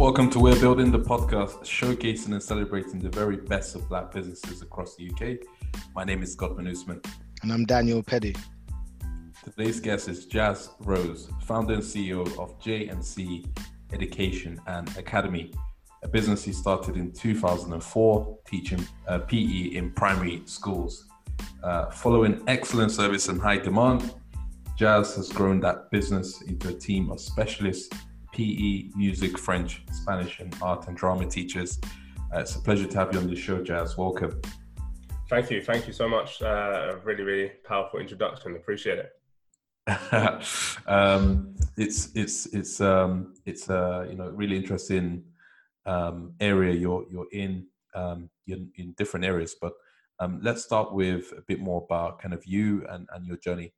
Welcome to We're Building, the podcast showcasing and celebrating the very best of black businesses across the UK. My name is Godwin Usman. And I'm Daniel Petty. Today's guest is Jazz Rose, founder and CEO of J&C Education and Academy, a business he started in 2004, teaching uh, PE in primary schools. Uh, following excellent service and high demand, Jazz has grown that business into a team of specialists PE, music, French, Spanish, and art and drama teachers. Uh, it's a pleasure to have you on the show, Jazz. Welcome. Thank you. Thank you so much. Uh, really, really powerful introduction. Appreciate it. um, it's it's it's um, it's a uh, you know really interesting um, area you're you're in um, in, in different areas. But um, let's start with a bit more about kind of you and, and your journey.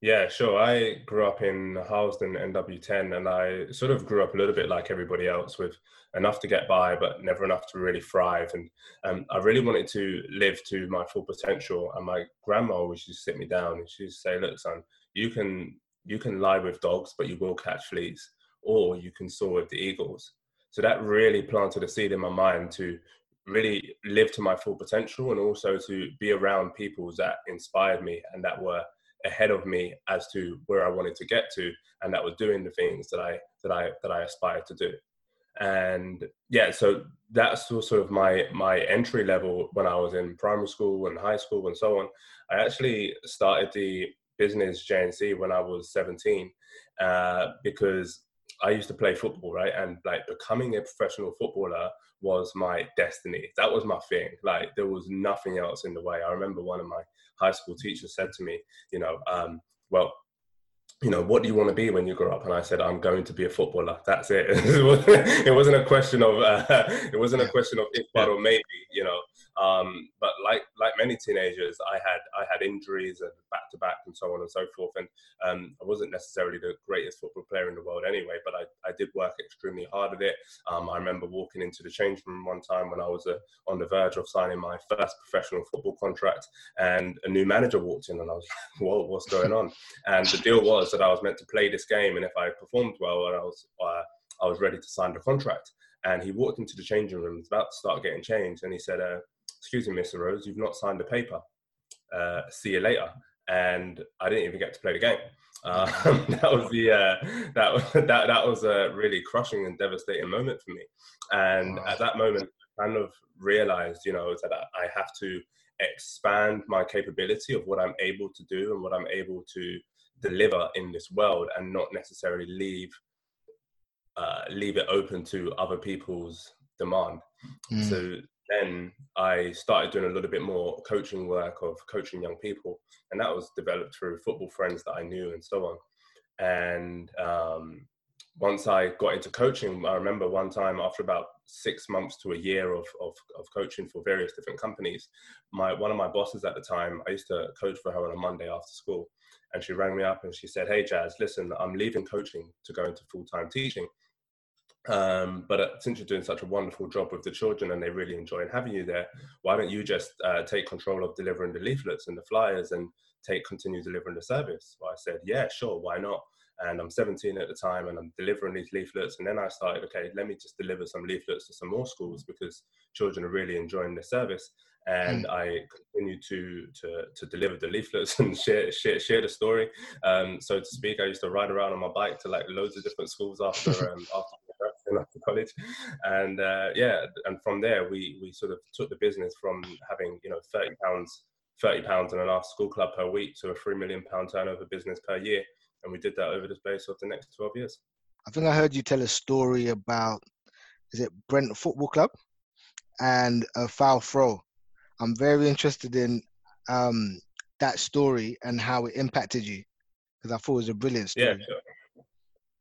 Yeah, sure. I grew up in Harlesden, NW10, and I sort of grew up a little bit like everybody else with enough to get by, but never enough to really thrive. And um, I really wanted to live to my full potential. And my grandma always used to sit me down and she'd say, "Look, son, you can you can lie with dogs, but you will catch fleas, or you can soar with the eagles." So that really planted a seed in my mind to really live to my full potential and also to be around people that inspired me and that were ahead of me as to where I wanted to get to, and that was doing the things that I that I that I aspired to do. And yeah, so that's sort of my my entry level when I was in primary school and high school and so on. I actually started the business J&C when I was 17 uh, because I used to play football, right? And like becoming a professional footballer was my destiny. That was my thing. Like there was nothing else in the way. I remember one of my high school teachers said to me, you know, um, well, you know, what do you want to be when you grow up? And I said, I'm going to be a footballer. That's it. it wasn't a question of, uh, it wasn't a question of if, but, or maybe, you know. Um, but like like many teenagers, I had I had injuries and back to back and so on and so forth. And um, I wasn't necessarily the greatest football player in the world anyway, but I, I did work extremely hard at it. Um, I remember walking into the change room one time when I was uh, on the verge of signing my first professional football contract, and a new manager walked in, and I was like, "Whoa, what's going on?" And the deal was that I was meant to play this game, and if I performed well, and I was uh, I was ready to sign the contract. And he walked into the changing room, about to start getting changed, and he said, uh, excuse me, Mr. Rose, you've not signed the paper. Uh, see you later. And I didn't even get to play the game. Um, that was the uh, that that that was a really crushing and devastating moment for me. And at that moment, I kind of realized, you know, that I have to expand my capability of what I'm able to do and what I'm able to deliver in this world, and not necessarily leave uh, leave it open to other people's demand. Mm. So then I started doing a little bit more coaching work of coaching young people, and that was developed through football friends that I knew and so on. And um, once I got into coaching, I remember one time after about six months to a year of, of, of, coaching for various different companies, my one of my bosses at the time, I used to coach for her on a Monday after school, and she rang me up and she said, "Hey Jazz, listen, I'm leaving coaching to go into full time teaching." Um, but uh, since you're doing such a wonderful job with the children and they really enjoy having you there, why don't you just uh, take control of delivering the leaflets and the flyers and take continue delivering the service? Well, I said, yeah, sure, why not? And I'm 17 at the time and I'm delivering these leaflets. And then I started, okay, let me just deliver some leaflets to some more schools because children are really enjoying the service. And mm. I continued to, to, to deliver the leaflets and share, share, share the story. Um, so to speak, I used to ride around on my bike to like loads of different schools after, um, after after college, and uh, yeah, and from there we we sort of took the business from having you know thirty pounds, thirty pounds in an after school club per week to a three million pound turnover business per year, and we did that over the space of the next twelve years. I think I heard you tell a story about is it Brent Football Club and a foul throw. I'm very interested in um, that story and how it impacted you because I thought it was a brilliant story. Yeah, sure.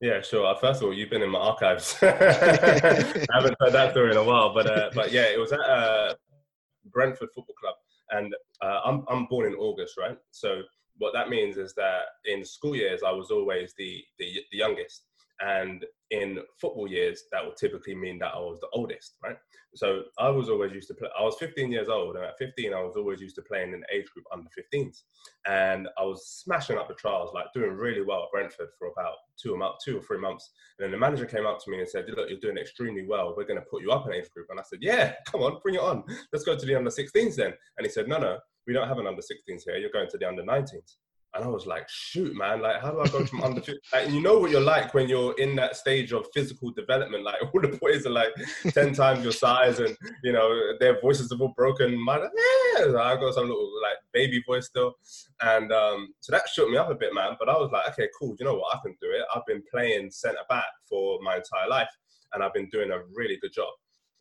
Yeah, sure. Uh, first of all, you've been in my archives. I haven't heard that story in a while, but uh, but yeah, it was at uh, Brentford Football Club, and uh, I'm I'm born in August, right? So what that means is that in school years I was always the the, the youngest, And in football years, that would typically mean that I was the oldest, right? So I was always used to play. I was 15 years old, and at 15, I was always used to playing in the age group under 15s, and I was smashing up the trials, like doing really well at Brentford for about two or two or three months. And then the manager came up to me and said, "Look, you're doing extremely well. We're going to put you up in age group." And I said, "Yeah, come on, bring it on. Let's go to the under 16s then." And he said, "No, no, we don't have an under 16s here. You're going to the under 19s." And I was like, shoot, man, like, how do I go from under 50? Like, you know what you're like when you're in that stage of physical development. Like, all the boys are like 10 times your size and, you know, their voices are all broken. My, yeah, I got some little, like, baby voice still. And um, so that shook me up a bit, man. But I was like, okay, cool. You know what? I can do it. I've been playing centre back for my entire life and I've been doing a really good job.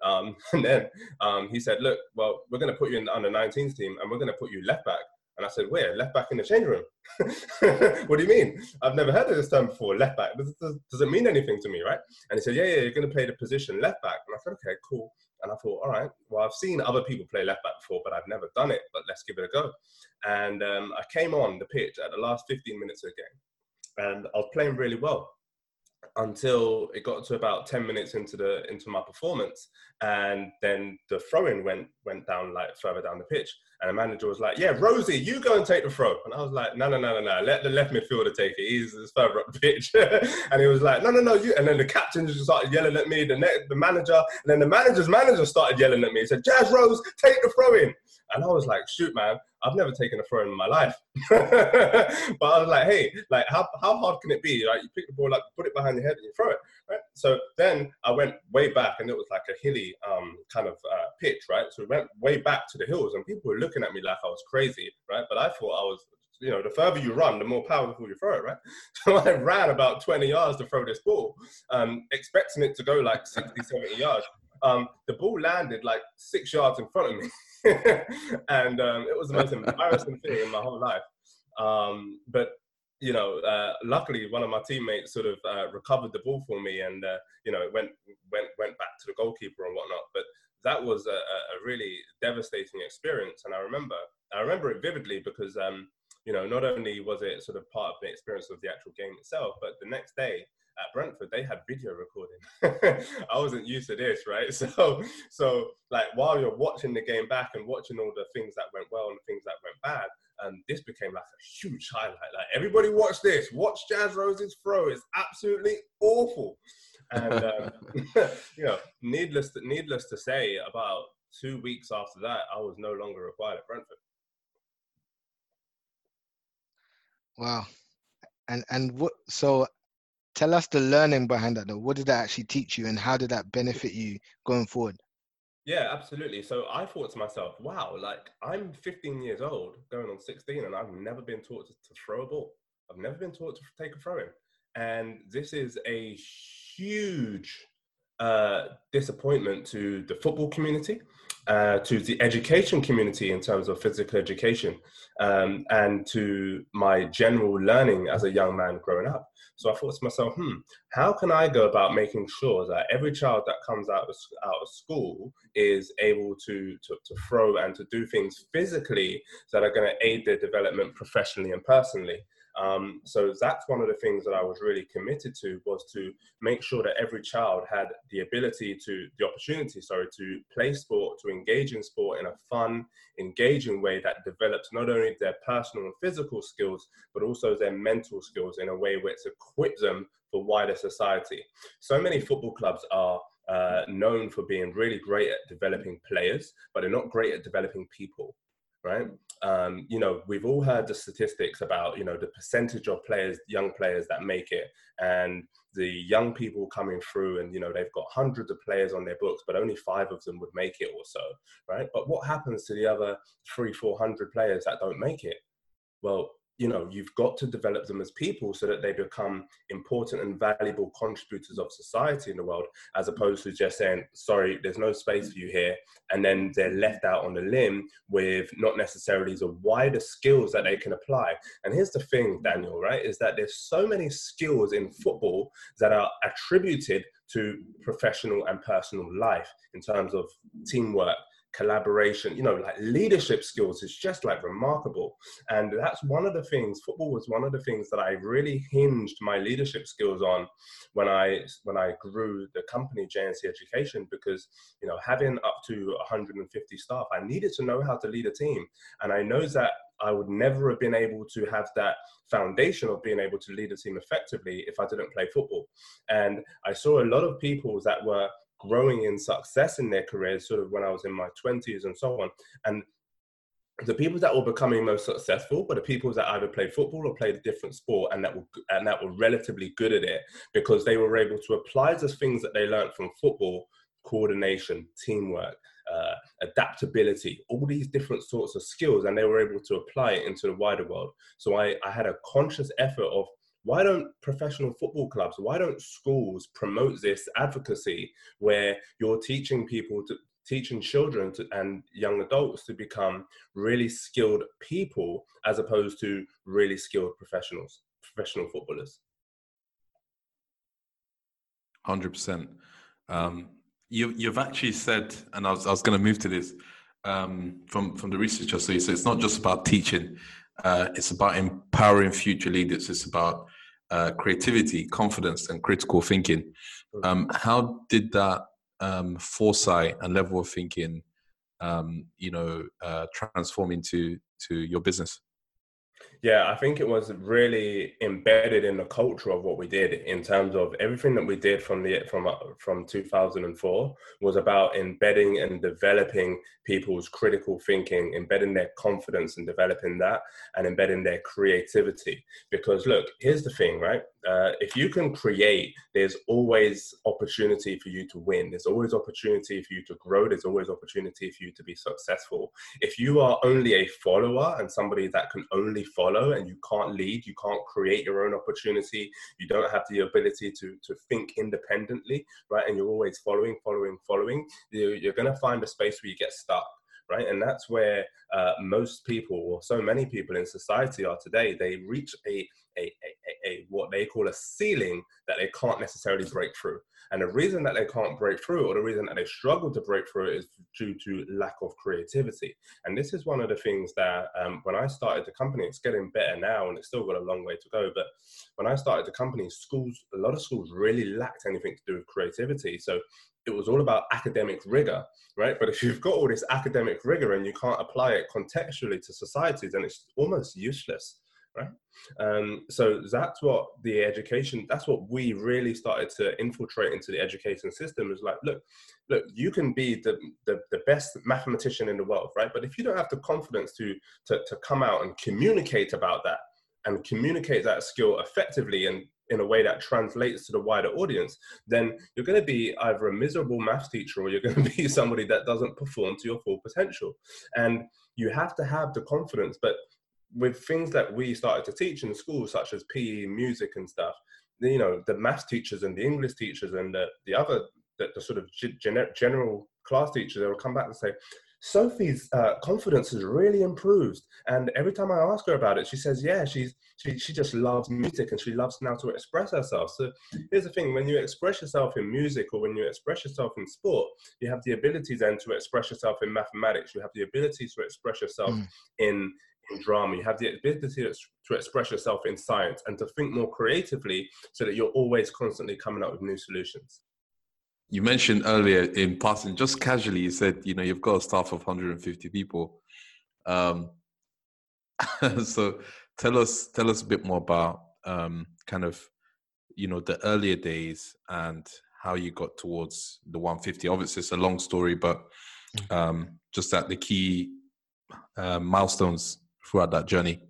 Um, and then um, he said, look, well, we're going to put you in the under 19s team and we're going to put you left back. And I said, where? Left back in the change room. what do you mean? I've never heard of this term before, left back. Does, does, does it mean anything to me, right? And he said, yeah, yeah, you're going to play the position left back. And I said, okay, cool. And I thought, all right, well, I've seen other people play left back before, but I've never done it, but let's give it a go. And um, I came on the pitch at the last 15 minutes of the game, and I was playing really well until it got to about 10 minutes into the into my performance and then the throwing went went down like further down the pitch. And the manager was like yeah rosie you go and take the throw. And i was like no no no no no. Let the left midfielder take it. He's, he's further up the pitch. And he was like no no no you and then the captain just started yelling at me. The net, the manager and then the manager's manager started yelling at me. He said jazz rose take the throw in and i was like shoot man. I've never taken a throw in my life. but I was like, hey, like how, how hard can it be? Like you pick the ball up, put it behind your head and you throw it. Right. So then I went way back and it was like a hilly um, kind of uh, pitch, right? So we went way back to the hills and people were looking at me like I was crazy, right? But I thought I was you know, the further you run, the more powerful you throw it, right? So I ran about 20 yards to throw this ball, um, expecting it to go like 60, 70 yards. Um, the ball landed like six yards in front of me. and um, it was the most embarrassing thing in my whole life. Um, but you know, uh, luckily one of my teammates sort of uh, recovered the ball for me, and uh, you know, it went went went back to the goalkeeper and whatnot. But that was a, a really devastating experience, and I remember I remember it vividly because um, you know, not only was it sort of part of the experience of the actual game itself, but the next day at Brentford, they had video recording. I wasn't used to this, right? So, so like while you're watching the game back and watching all the things that went well and the things that went bad, and this became like a huge highlight. Like everybody watch this, watch Jazz Rose's throw. It's absolutely awful. And um, you know, needless to, needless to say, about two weeks after that, I was no longer required at Brentford. Wow. And and what so tell us the learning behind that though. What did that actually teach you and how did that benefit you going forward? Yeah, absolutely. So I thought to myself, wow, like I'm 15 years old, going on 16, and I've never been taught to, to throw a ball. I've never been taught to take a throw in. And this is a huge uh, disappointment to the football community, uh, to the education community in terms of physical education, um, and to my general learning as a young man growing up. So I thought to myself, hmm, how can I go about making sure that every child that comes out of, out of school is able to, to, to throw and to do things physically that are going to aid their development professionally and personally? Um, so that's one of the things that I was really committed to was to make sure that every child had the ability to, the opportunity, sorry, to play sport, to engage in sport in a fun, engaging way that develops not only their personal and physical skills, but also their mental skills in a way which equips them for wider society. So many football clubs are uh, known for being really great at developing players, but they're not great at developing people right? Um, you know, we've all heard the statistics about, you know, the percentage of players, young players that make it, and the young people coming through, and you know, they've got hundreds of players on their books, but only five of them would make it or so, right? But what happens to the other three, four hundred players that don't make it? Well, you know you've got to develop them as people so that they become important and valuable contributors of society in the world as opposed to just saying sorry there's no space for you here and then they're left out on the limb with not necessarily the wider skills that they can apply. And here's the thing daniel right is that there's so many skills in football that are attributed to professional and personal life in terms of teamwork collaboration, you know, like leadership skills is just like remarkable. And that's one of the things, football was one of the things that I really hinged my leadership skills on when I when I grew the company JNC Education because, you know, having up to 150 staff, I needed to know how to lead a team. And I know that I would never have been able to have that foundation of being able to lead a team effectively if I didn't play football. And I saw a lot of people that were growing in success in their careers sort of when I was in my 20s and so on. And the people that were becoming most successful were the people that either played football or played a different sport and that were and that were relatively good at it because they were able to apply the things that they learned from football coordination teamwork uh, adaptability all these different sorts of skills and they were able to apply it into the wider world so i, I had a conscious effort of why don't professional football clubs, why don't schools promote this advocacy where you're teaching people to teaching children to, and young adults to become really skilled people as opposed to really skilled professionals, professional footballers? 100%. Um, you, you've actually said, and I was, I was going to move to this um, from, from the research I see, so it's not just about teaching, uh, it's about empowering future leaders. It's about uh, creativity, confidence, and critical thinking. Hmm. Um, how did that um, foresight and level of thinking, um, you know, uh, transform into to your business? Yeah, I think it was really embedded in the culture of what we did in terms of everything that we did from the from uh, from 2004 was about embedding and developing people's critical thinking, embedding their confidence and developing that, and embedding their creativity. Because look, here's the thing, right? Uh, if you can create, there's always opportunity for you to win. There's always opportunity for you to grow. There's always opportunity for you to be successful. If you are only a follower and somebody that can only follow and you can't lead, you can't create your own opportunity, you don't have the ability to, to think independently, right? And you're always following, following, following, you're, you're going to find a space where you get stuck right? And that's where uh, most people, or so many people in society are today. They reach a, a, a, a, what they call a ceiling that they can't necessarily break through. And the reason that they can't break through, or the reason that they struggle to break through, is due to lack of creativity. And this is one of the things that um, when I started the company, it's getting better now, and it's still got a long way to go. But when I started the company, schools, a lot of schools really lacked anything to do with creativity. So it was all about academic rigor, right? But if you've got all this academic rigor and you can't apply it contextually to society, then it's almost useless, right? Um, so that's what the education, that's what we really started to infiltrate into the education system is like, look, look, you can be the, the, the best mathematician in the world, right? But if you don't have the confidence to, to, to come out and communicate about that, and communicate that skill effectively and in a way that translates to the wider audience, then you're going to be either a miserable math teacher or you're going to be somebody that doesn't perform to your full potential. And you have to have the confidence. But with things that we started to teach in schools, such as PE, music, and stuff, you know, the math teachers and the English teachers and the, the other, the, the sort of general class teachers, they will come back and say, Sophie's uh, confidence has really improved. And every time I ask her about it, she says, yeah, she's, she, she just loves music and she loves now to express herself. So here's the thing when you express yourself in music or when you express yourself in sport, you have the ability then to express yourself in mathematics. You have the ability to express yourself mm. in drama. You have the ability to, to express yourself in science and to think more creatively so that you're always constantly coming up with new solutions you mentioned earlier in passing, just casually, you said, you know, you've got a staff of 150 people. Um, so tell us, tell us a bit more about um, kind of, you know, the earlier days and how you got towards the 150. Obviously, it's a long story, but mm. um, just at the key uh, milestones throughout that journey?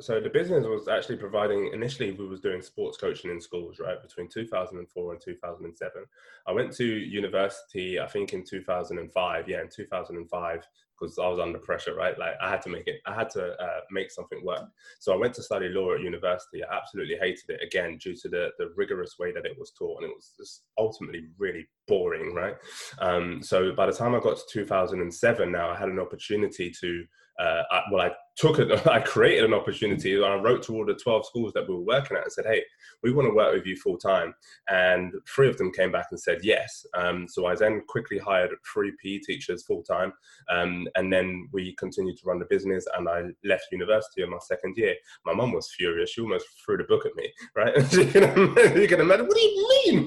So the business was actually providing initially we was doing sports coaching in schools right between 2004 and 2007 i went to university i think in 2005 yeah in 2005 because i was under pressure right like i had to make it i had to uh, make something work. So i went to study law at university i absolutely hated it again due to the, the rigorous way that it was taught and it was just ultimately really boring right? Um, so by the time i got to 2007 now i had an opportunity to uh, I, well, I took it, I created an opportunity. I wrote to all the 12 schools that we were working at and said, hey, we want to work with you full time. And three of them came back and said yes. Um, so I then quickly hired three PE teachers full time. Um, and then we continued to run the business and I left university in my second year. My mum was furious. She almost threw the book at me, right? you, can, imagine, what do you mean?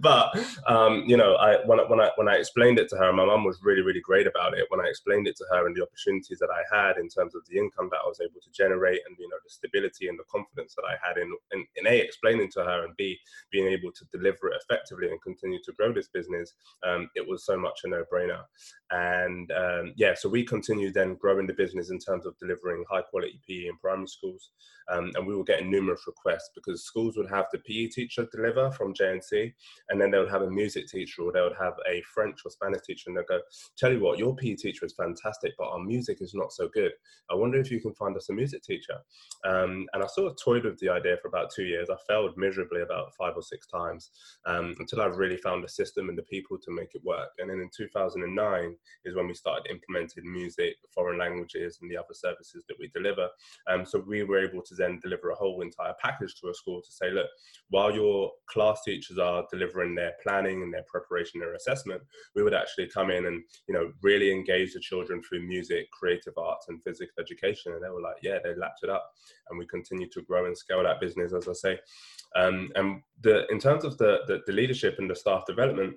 but, um, you know, I, when, when, I, when I explained it to her, my mum was really, really great about it. When I explained it to her and the opportunities that I had in terms of the income that I was able to generate and you know the stability and the confidence that I had in in, in a explaining to her and b being able to deliver it effectively and continue to grow this business, um, it was so much a no brainer. And um, yeah, so we continued then growing the business in terms of delivering high quality PE in primary schools, um, and we were getting numerous requests because schools would have the PE teacher deliver from JNC, and then they would have a music teacher or they would have a French or Spanish teacher, and they'll go, "Tell you what, your PE teacher is fantastic, but our music is not so good. I wonder if you can find us a music teacher." Um, and I sort of toyed with the idea for about two years. I failed miserably about five or six times um, until I really found a system and the people to make it work. And then in 2009 is when we started implementing music, foreign languages, and the other services that we deliver. Um, so we were able to then deliver a whole entire package to a school to say, look, while your class teachers are delivering their planning and their preparation, their assessment, we would actually come in and you know really engage the children through music, creative arts, and physical education. And they were like, yeah, they lapped it up, and we continue to grow and scale that business, as I say. Um, and the in terms of the, the the leadership and the staff development.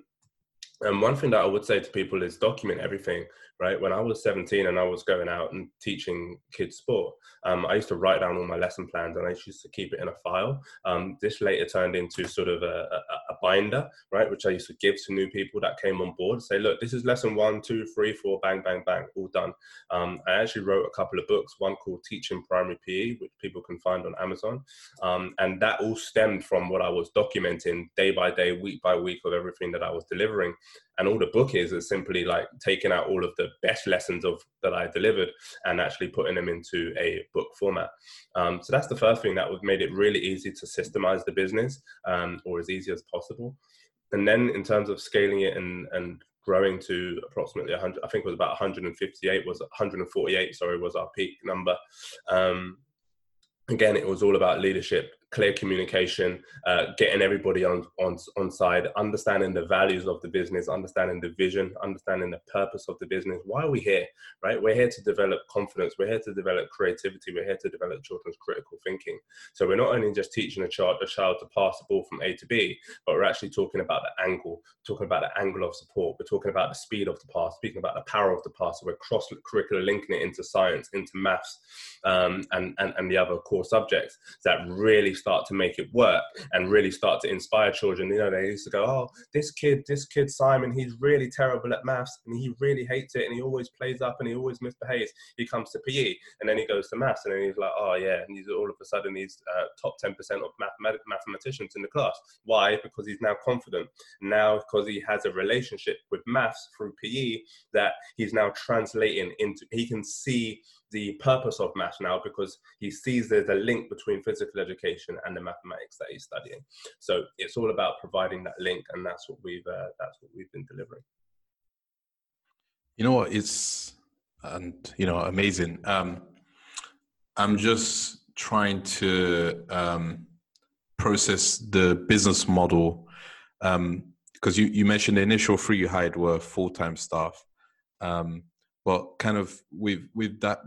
And one thing that I would say to people is document everything right? When I was 17 and I was going out and teaching kids sport, um, I used to write down all my lesson plans and I used to keep it in a file. Um, this later turned into sort of a, a, a, binder, right? Which I used to give to new people that came on board. Say, look, this is lesson one, two, three, four, bang, bang, bang, all done. Um, I actually wrote a couple of books, one called Teaching Primary PE, which people can find on Amazon. Um, and that all stemmed from what I was documenting day by day, week by week of everything that I was delivering. And all the book is is simply like taking out all of the best lessons of that I delivered and actually putting them into a book format. Um, so that's the first thing that would made it really easy to systemize the business um, or as easy as possible. And then in terms of scaling it and, and growing to approximately 100, I think it was about 158, was 148, sorry, was our peak number. Um, again, it was all about leadership clear communication, uh, getting everybody on, on, on side, understanding the values of the business, understanding the vision, understanding the purpose of the business. Why are we here, right? We're here to develop confidence. We're here to develop creativity. We're here to develop children's critical thinking. So we're not only just teaching a child, a child to pass the ball from A to B, but we're actually talking about the angle, talking about the angle of support. We're talking about the speed of the pass, speaking about the power of the pass. So we're cross curricular linking it into science, into maths, um, and, and, and the other core subjects that really start to make it work and really start to inspire children. You know, they used to go, "Oh, this kid, this kid Simon, he's really terrible at maths and he really hates it and he always plays up and he always misbehaves. He comes to PE and then he goes to maths and then he's like, oh yeah, and he's all of a sudden he's uh, top ten percent of math- mathematicians in the class. Why? Because he's now confident. Now, because he has a relationship with maths through PE that he's now translating into. He can see the purpose of math now because he sees there's a link between physical education and the mathematics that he's studying. So it's all about providing that link, and that's what we've uh, that's what we've been delivering. You know what? It's and you know amazing. Um, I'm just trying to um, process the business model because um, you you mentioned the initial three you hired were full time staff. Um, but kind of with with that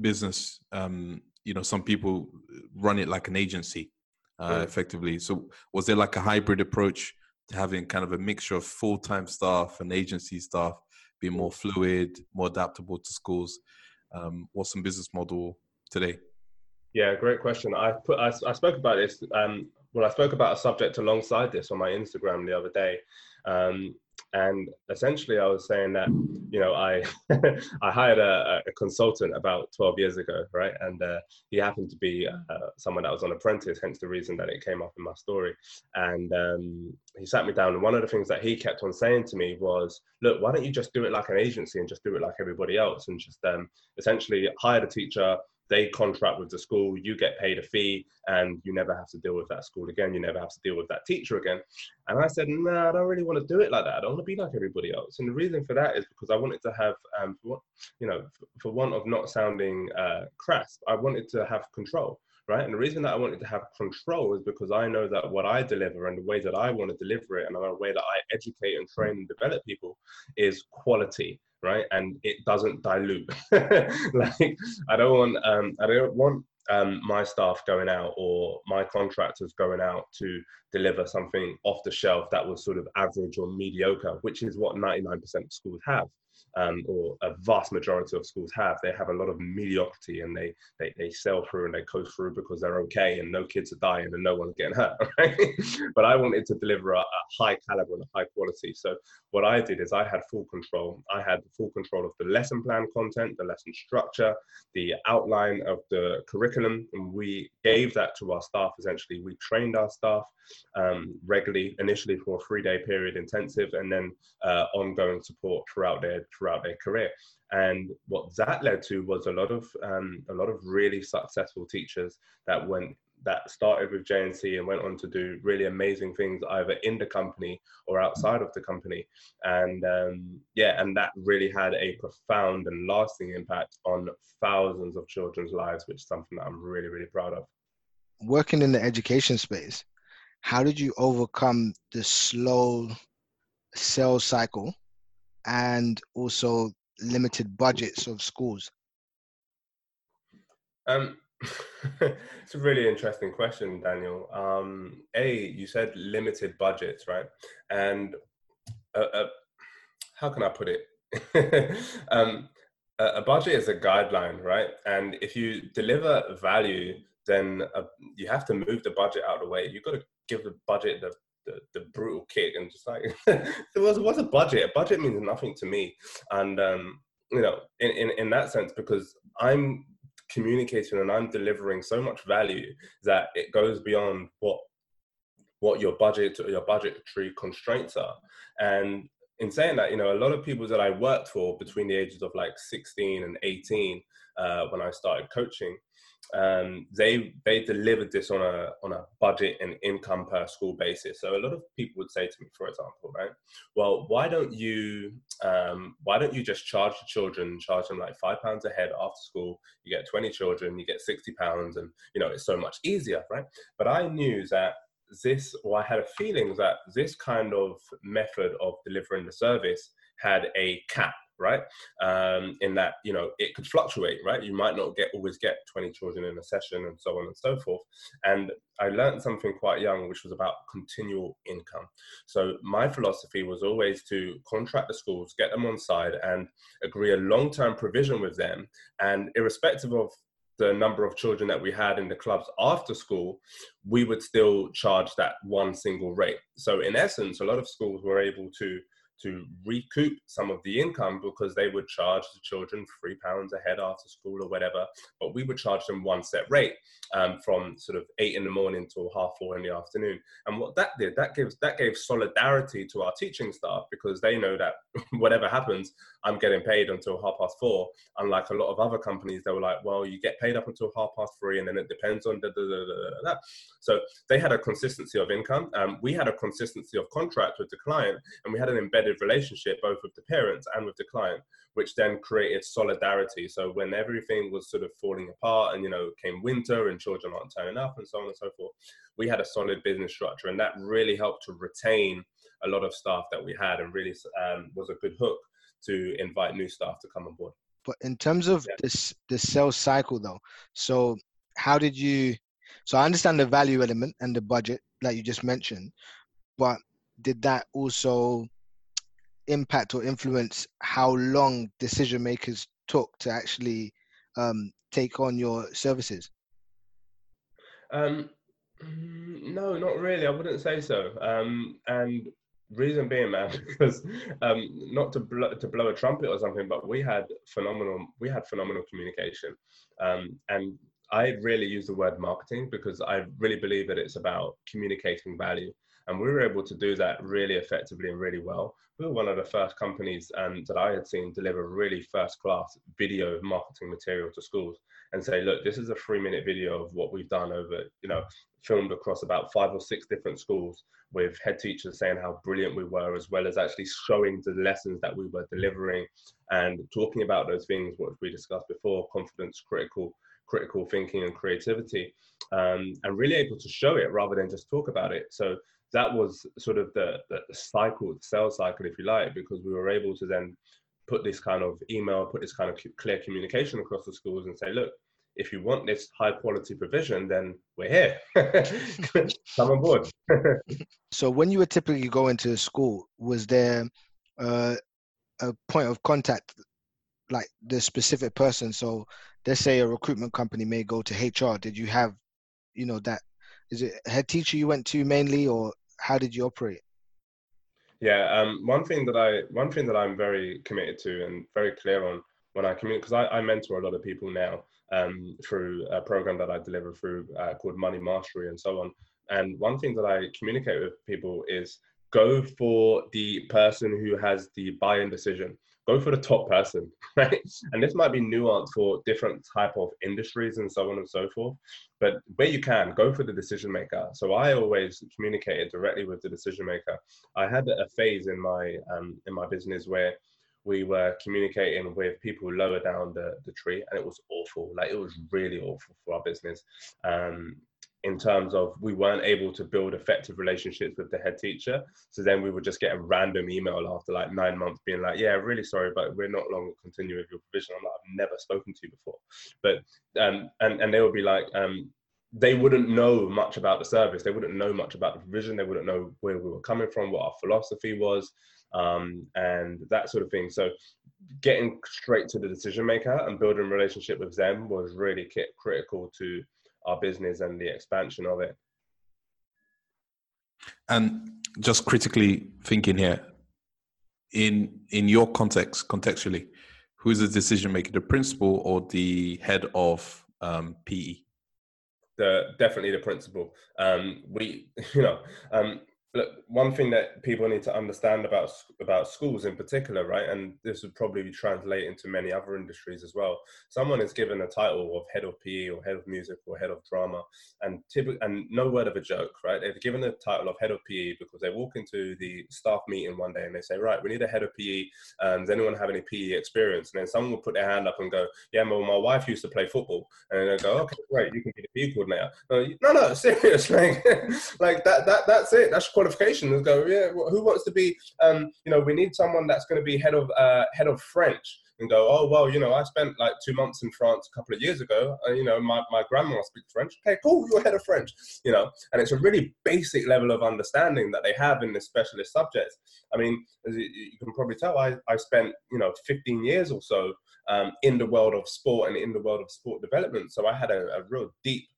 business um you know some people run it like an agency uh, effectively. So was there like a hybrid approach to having kind of a mixture of full-time staff and agency staff be more fluid more adaptable to schools? Um, what's some business model today? Yeah great question. I put i, I spoke about this um, well i spoke about a subject alongside this on my instagram the other day. Um, and essentially i was saying that you know i i hired a, a, consultant about 12 years ago right? And uh, he happened to be uh, someone that was on apprentice hence the reason that it came up in my story. And um, he sat me down and one of the things that he kept on saying to me was look why don't you just do it like an agency and just do it like everybody else and just um, essentially hire a teacher they contract with the school, you get paid a fee, and you never have to deal with that school again. You never have to deal with that teacher again. And I said, no, nah, I don't really want to do it like that. I don't want to be like everybody else. And the reason for that is because I wanted to have, um, for, you know, for, for want of not sounding uh, crass, I wanted to have control right? And the reason that I wanted to have control is because I know that what I deliver and the way that I want to deliver it and the way that I educate and train and develop people is quality, right? And it doesn't dilute. like I don't want, um, I don't want um, my staff going out or my contractors going out to deliver something off the shelf that was sort of average or mediocre, which is what 99% of schools have um, or a vast majority of schools have. They have a lot of mediocrity and they, they, they sail through and they coast through because they're okay and no kids are dying and no one's getting hurt. Right? but I wanted to deliver a, a high caliber and a high quality. So what I did is I had full control. I had full control of the lesson plan content, the lesson structure, the outline of the curriculum, and we gave that to our staff. Essentially, we trained our staff um, regularly, initially for a three-day period intensive, and then uh, ongoing support throughout their throughout their career. And what that led to was a lot of um, a lot of really successful teachers that went that started with JNC and went on to do really amazing things either in the company or outside of the company. And um, yeah, and that really had a profound and lasting impact on thousands of children's lives, which is something that I'm really, really proud of. Working in the education space, how did you overcome the slow sales cycle and also limited budgets of schools? Um, it's a really interesting question, Daniel. Um, a, you said limited budgets, right? And uh, uh, how can I put it? um, a budget is a guideline, right? And if you deliver value, then uh, you have to move the budget out of the way. You've got to give the budget the the, the brutal kick and just like there was what's a budget. A budget means nothing to me. And um you know in, in in that sense because i'm communicating and i'm delivering so much value that it goes beyond what what your budget or your budgetary constraints are. And in saying that you know a lot of people that i worked for between the ages of like 16 and 18 uh, when i started coaching um, they they delivered this on a on a budget and income per school basis. So a lot of people would say to me, for example, right, well, why don't you um, why don't you just charge the children, charge them like five pounds a head after school? You get twenty children, you get sixty pounds, and you know it's so much easier, right? But I knew that this, or I had a feeling that this kind of method of delivering the service had a cap right? Um, in that you know it could fluctuate, right? You might not get always get 20 children in a session and so on and so forth. And I learned something quite young, which was about continual income. So my philosophy was always to contract the schools, get them on side, and agree a long-term provision with them. And irrespective of the number of children that we had in the clubs after school, we would still charge that one single rate. So, in essence, a lot of schools were able to to recoup some of the income because they would charge the children three pounds a head after school or whatever, but we would charge them one set rate um, from sort of eight in the morning till half four in the afternoon. And what that did, that gives that gave solidarity to our teaching staff because they know that whatever happens, I'm getting paid until half past four. Unlike a lot of other companies, they were like, well, you get paid up until half past three, and then it depends on da da da da da. So they had a consistency of income. Um, we had a consistency of contract with the client, and we had an embedded embedded relationship both with the parents and with the client which then created solidarity. So when everything was sort of falling apart and you know came winter and children aren't turning up and so on and so forth we had a solid business structure. And that really helped to retain a lot of staff that we had and really um, was a good hook to invite new staff to come on board. But in terms of yeah. this the sales cycle though so how did you so i understand the value element and the budget like you just mentioned but did that also impact or influence how long decision makers took to actually um, take on your services? Um, no, not really. I wouldn't say so. Um, and reason being, man, because um, not to blow, to blow a trumpet or something, but we had phenomenal we had phenomenal communication, um, and I really use the word marketing because I really believe that it's about communicating value. And we were able to do that really effectively and really well. We were one of the first companies um, that I had seen deliver really first class video marketing material to schools. and say, look, this is a three minute video of what we've done over, you know, filmed across about five or six different schools with head teachers saying how brilliant we were, as well as actually showing the lessons that we were delivering and talking about those things, what we discussed before, confidence, critical, critical thinking and creativity, um, and really able to show it rather than just talk about it. So that was sort of the, the, cycle, the sales cycle, if you like, because we were able to then put this kind of email, put this kind of clear communication across the schools and say, look, if you want this high quality provision, then we're here. Come on board. so when you were typically going to a school, was there uh, a point of contact, like the specific person? So let's say a recruitment company may go to HR. Did you have, you know, that is it head teacher you went to mainly, or how did you operate? Yeah, um, one thing that I one thing that I'm very committed to and very clear on when I communicate because I, I mentor a lot of people now um, through a program that I deliver through uh, called Money Mastery and so on. And one thing that I communicate with people is go for the person who has the buy-in decision. Go for the top person, right? And this might be nuanced for different type of industries and so on and so forth. But where you can, go for the decision maker. So I always communicated directly with the decision maker. I had a phase in my um, in my business where we were communicating with people lower down the, the tree and it was awful like it was really awful for our business um, in terms of we weren't able to build effective relationships with the head teacher. So then we would just get a random email after like nine months being like yeah really sorry but we're not longer continuing with your provision. I'm like i've never spoken to you before. But um and and they would be like um they wouldn't know much about the service. They wouldn't know much about the provision. They wouldn't know where we were coming from what our philosophy was um, and that sort of thing. So getting straight to the decision maker and building a relationship with them was really critical to our business and the expansion of it. And just critically thinking here, in in your context, contextually, who is the decision maker, the principal or the head of um, PE? The definitely the principal. Um, we, you know, um, look, one thing that people need to understand about about schools in particular, right, and this would probably translate into many other industries as well. Someone is given a title of head of PE or head of music or head of drama, and typically, and no word of a joke, right? They're given the title of head of PE because they walk into the staff meeting one day and they say, right, we need a head of PE. Um, does anyone have any PE experience? And then someone will put their hand up and go, yeah, well, my wife used to play football, and they go, okay, great, you can be the PE coordinator. No, no, serious, like, like that, that, that's it. That's and go, yeah, who wants to be, um, you know, we need someone that's going to be head of uh, head of French and go, oh well, you know, I spent like two months in France a couple of years ago. And, you know, my, my grandma speaks French. Okay, cool, you're head of French. You know, and it's a really basic level of understanding that they have in this specialist subject. I mean, as you, you can probably tell, I, I spent you know 15 years or so um, in the world of sport and in the world of sport development. So I had a, a real deep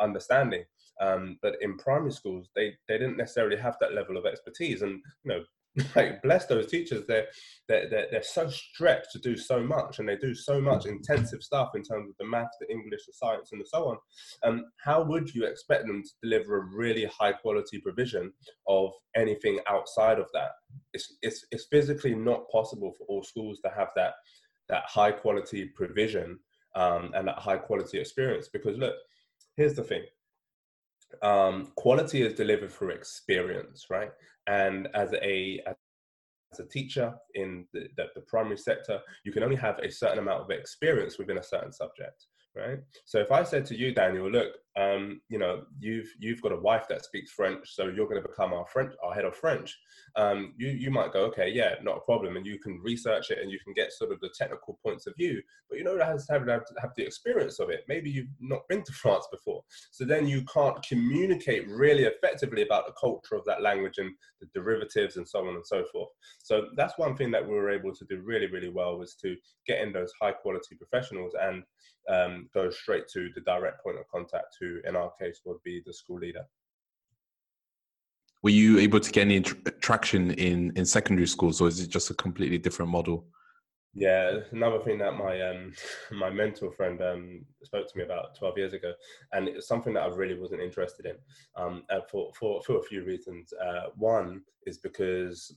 understanding. Um, but in primary schools, they, they didn't necessarily have that level of expertise. And, you know, like bless those teachers, they're, they're, they're, they're so stretched to do so much and they do so much intensive stuff in terms of the math, the English, the science, and so on. Um, how would you expect them to deliver a really high quality provision of anything outside of that? It's, it's, it's physically not possible for all schools to have that, that high quality provision um, and that high quality experience because look, here's the thing um, quality is delivered through experience, right? And as a as a teacher in the, the, the, primary sector, you can only have a certain amount of experience within a certain subject right? So if I said to you, Daniel, look, um, you know, you've you've got a wife that speaks French, so you're going to become our French, our head of French. Um, you you might go, okay, yeah, not a problem, and you can research it and you can get sort of the technical points of view, but you know that has to have, have, to have the experience of it. Maybe you've not been to France before, so then you can't communicate really effectively about the culture of that language and the derivatives and so on and so forth. So that's one thing that we were able to do really really well was to get in those high quality professionals and um, go straight to the direct point of contact, who in our case would be the school leader. Were you able to get any tr- traction in in secondary schools, or is it just a completely different model? Yeah, another thing that my um, my mentor friend um, spoke to me about 12 years ago, and it's something that I really wasn't interested in, um, for, for for a few reasons. Uh, one is because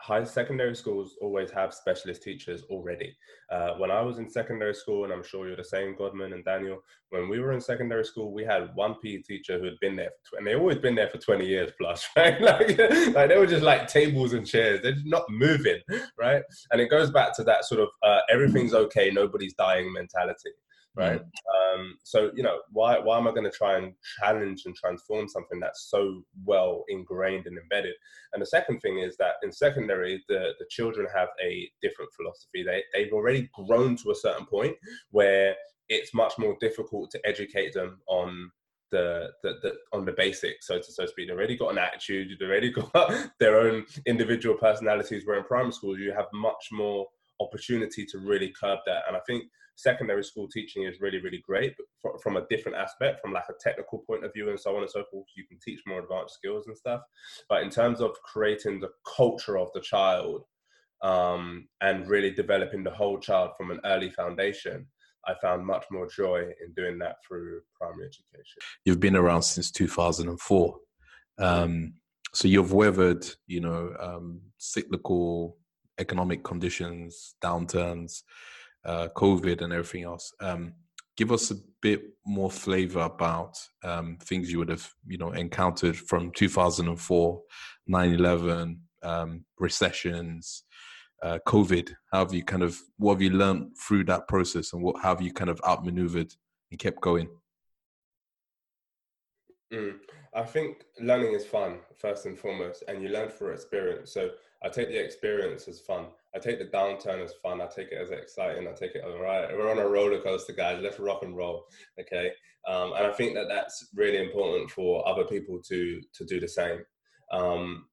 high secondary schools always have specialist teachers already. Uh, when I was in secondary school, and I'm sure you're the same, Godman and Daniel, when we were in secondary school, we had one PE teacher who had been there, for, and they always been there for 20 years plus, right? like, like they were just like tables and chairs. They're just not moving, right? And it goes back to that sort of uh, everything's okay, nobody's dying mentality right? Mm. Um, so you know, why why am I going to try and challenge and transform something that's so well ingrained and embedded? And the second thing is that in secondary, the the children have a different philosophy. They they've already grown to a certain point where it's much more difficult to educate them on the, the, the, on the basics, so to so speak. They've already got an attitude. They've already got their own individual personalities. Where in primary school, you have much more opportunity to really curb that. And I think secondary school teaching is really, really great, but from a different aspect, from like a technical point of view and so on and so forth, you can teach more advanced skills and stuff. But in terms of creating the culture of the child um, and really developing the whole child from an early foundation, I found much more joy in doing that through primary education. You've been around since 2004. Um, so you've weathered, you know, um, cyclical economic conditions, downturns, uh, COVID, and everything else. Um, give us a bit more flavor about um, things you would have, you know, encountered from 2004, 9/11, um, recessions, uh, COVID. How have you kind of what have you learned through that process, and what have you kind of outmaneuvered and kept going? Mm. I think learning is fun first and foremost, and you learn through experience. So I take the experience as fun. I take the downturn as fun. I take it as exciting. I take it as right. We're on a roller coaster, guys. Let's rock and roll. Okay. Um, and I think that that's really important for other people to to do the same. Um,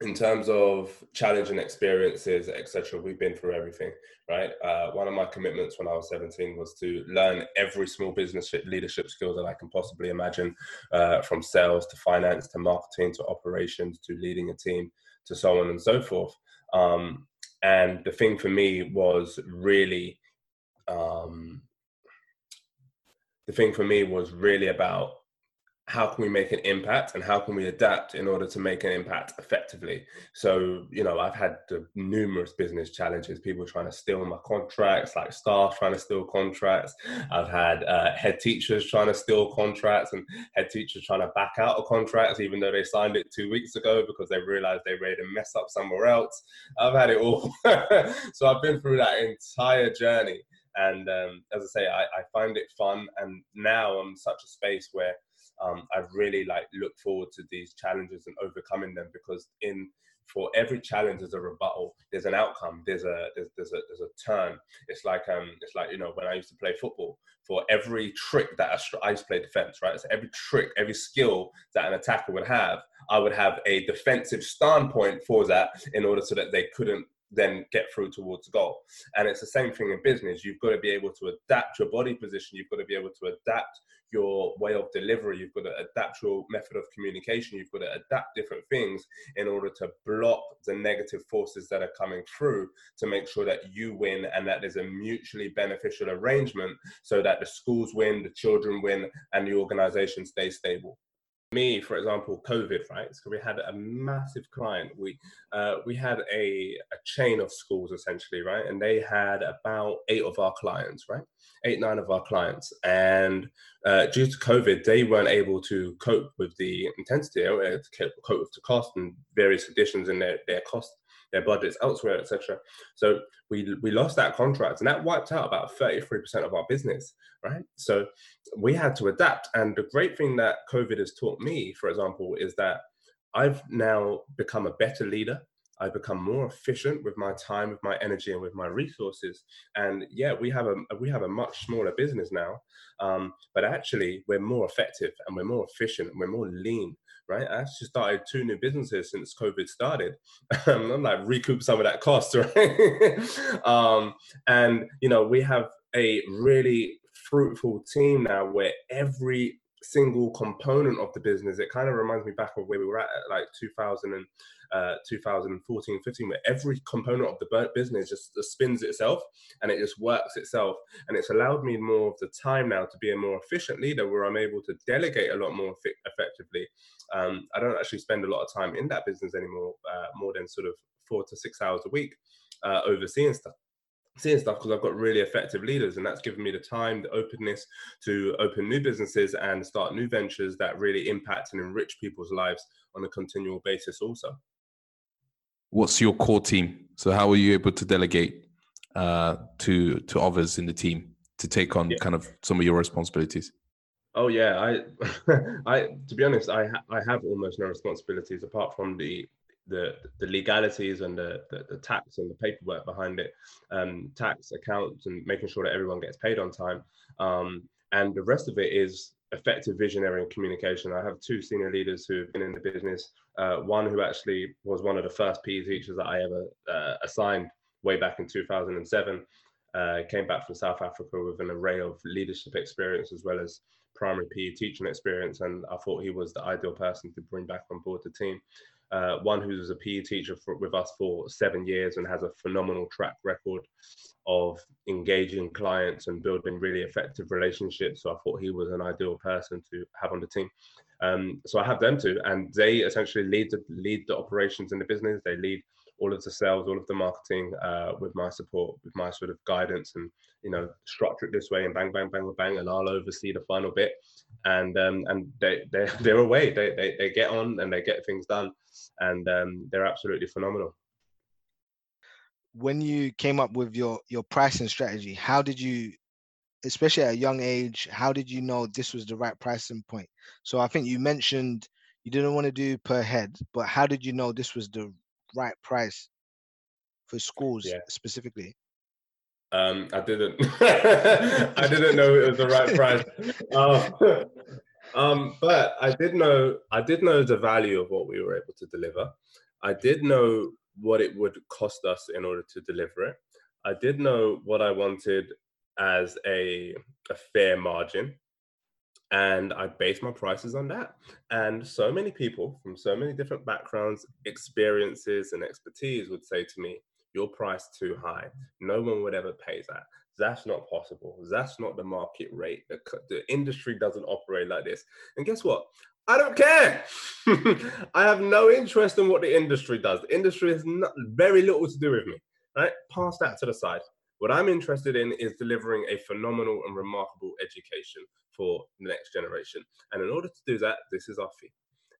in terms of challenging experiences, etc., we've been through everything, right? Uh, one of my commitments when I was 17 was to learn every small business leadership skill that I can possibly imagine, uh, from sales to finance to marketing to operations to leading a team to so on and so forth. Um, and the thing for me was really, um, the thing for me was really about how can we make an impact and how can we adapt in order to make an impact effectively? So you know i've had numerous business challenges people trying to steal my contracts like staff trying to steal contracts. I've had uh, head teachers trying to steal contracts and head teachers trying to back out of contracts even though they signed it two weeks ago because they realized they made a mess up somewhere else. I've had it all. So i've been through that entire journey. And um, as i say I, I find it fun. And now i'm such a space where um, I really like look forward to these challenges and overcoming them because in for every challenge there's a rebuttal there's an outcome there's a there's, there's a there's a turn. It's like um it's like you know when i used to play football for every trick that I, I used to play defense right? So every trick every skill that an attacker would have i would have a defensive standpoint for that in order so that they couldn't then get through towards goal. And it's the same thing in business. You've got to be able to adapt your body position. You've got to be able to adapt your way of delivery. You've got to adapt your method of communication. You've got to adapt different things in order to block the negative forces that are coming through to make sure that you win and that there's a mutually beneficial arrangement so that the schools win, the children win, and the organization stays stable me, for example, COVID, right? So we had a massive client. We uh, we had a, a chain of schools essentially, right? And they had about eight of our clients, right? Eight, nine of our clients. And uh, due to COVID, they weren't able to cope with the intensity, to cope with the cost and various additions in their, their cost their budgets elsewhere, etc. So we we lost that contract, and that wiped out about thirty three percent of our business, right? So we had to adapt. And the great thing that COVID has taught me, for example, is that I've now become a better leader. I've become more efficient with my time, with my energy, and with my resources. And yeah, we have a we have a much smaller business now, um, but actually we're more effective and we're more efficient and we're more lean right? I actually started two new businesses since COVID started. I'm like recoup some of that cost, right? um, and you know, we have a really fruitful team now where every single component of the business. It kind of reminds me back of where we were at, at like 2000 and uh, 2014, 15, where every component of the business just, just, spins itself and it just works itself. And it's allowed me more of the time now to be a more efficient leader where I'm able to delegate a lot more effectively. Um, I don't actually spend a lot of time in that business anymore, uh, more than sort of four to six hours a week uh, overseeing stuff seeing stuff because I've got really effective leaders, and that's given me the time, the openness to open new businesses and start new ventures that really impact and enrich people's lives on a continual basis. Also, what's your core team? So, how are you able to delegate uh, to to others in the team to take on yeah. kind of some of your responsibilities? Oh yeah, I, I to be honest, I ha- I have almost no responsibilities apart from the the the legalities and the, the, the tax and the paperwork behind it, um, tax accounts and making sure that everyone gets paid on time. Um, and the rest of it is effective visionary and communication. I have two senior leaders who've been in the business. Uh, one who actually was one of the first PE teachers that I ever uh, assigned way back in 2007. Uh, came back from South Africa with an array of leadership experience as well as primary PE teaching experience, and I thought he was the ideal person to bring back on board the team uh, one who's a PE teacher for, with us for seven years and has a phenomenal track record of engaging clients and building really effective relationships. So I thought he was an ideal person to have on the team. Um, so I have them too, and they essentially lead the lead the operations in the business. They lead all of the sales, all of the marketing uh, with my support, with my sort of guidance, and you know, structure it this way, and bang, bang, bang, bang, and I'll oversee the final bit. And um, and they they they're away. They, they they get on and they get things done and um, they're absolutely phenomenal. When you came up with your your pricing strategy, how did you, especially at a young age, how did you know this was the right pricing point? So I think you mentioned you didn't want to do per head, but how did you know this was the right price for schools yeah. specifically? Um, I didn't. I didn't know it was the right price. Um, um, but I did know I did know the value of what we were able to deliver. I did know what it would cost us in order to deliver it. I did know what I wanted as a, a fair margin. And I base my prices on that. And so many people from so many different backgrounds, experiences, and expertise would say to me, Your price too high. No one would ever pay that. That's not possible. That's not the market rate. The, the industry doesn't operate like this. And guess what? I don't care. I have no interest in what the industry does. The industry has not, very little to do with me. Right? Pass that to the side. What I'm interested in is delivering a phenomenal and remarkable education for the next generation. And in order to do that, this is our fee.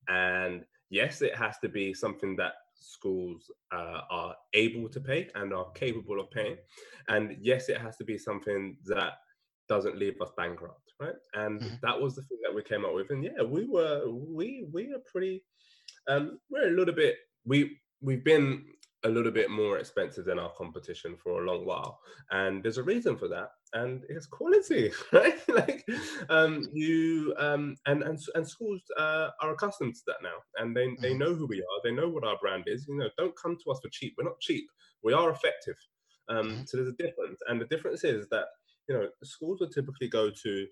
And yes, it has to be something that schools uh, are able to pay and are capable of paying. And yes, it has to be something that doesn't leave us bankrupt, right? And mm-hmm. that was the thing that we came up with. And yeah, we were we we are pretty um we're a little bit we we've been a little bit more expensive than our competition for a long while and there's a reason for that and it's quality right like um you um and and, and schools uh, are accustomed to that now and they, they mm-hmm. know who we are they know what our brand is you know don't come to us for cheap we're not cheap we are effective um mm-hmm. so there's a difference and the difference is that you know schools would typically go to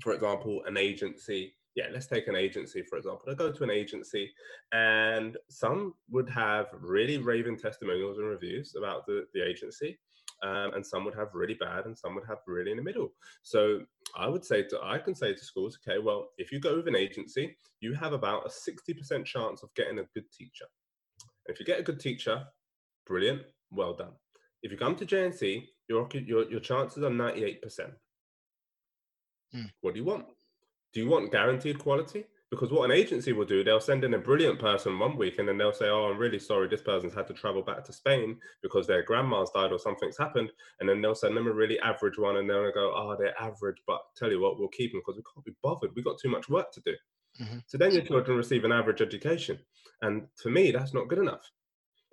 for example an agency yeah, let's take an agency, for example. I go to an agency and some would have really raving testimonials and reviews about the, the agency. Um, and some would have really bad and some would have really in the middle. So I would say to, I can say to schools, okay, well, if you go with an agency, you have about a 60% chance of getting a good teacher. if you get a good teacher, brilliant, well done. If you come to JNC, your, your, your chances are 98%. Hmm. What do you want? Do you want guaranteed quality? Because what an agency will do, they'll send in a brilliant person one week and then they'll say, Oh, I'm really sorry, this person's had to travel back to Spain because their grandma's died or something's happened. And then they'll send them a really average one and they'll go, Oh, they're average, but tell you what, we'll keep them because we can't be bothered. We've got too much work to do. Mm-hmm. So then your children receive an average education. And for me, that's not good enough.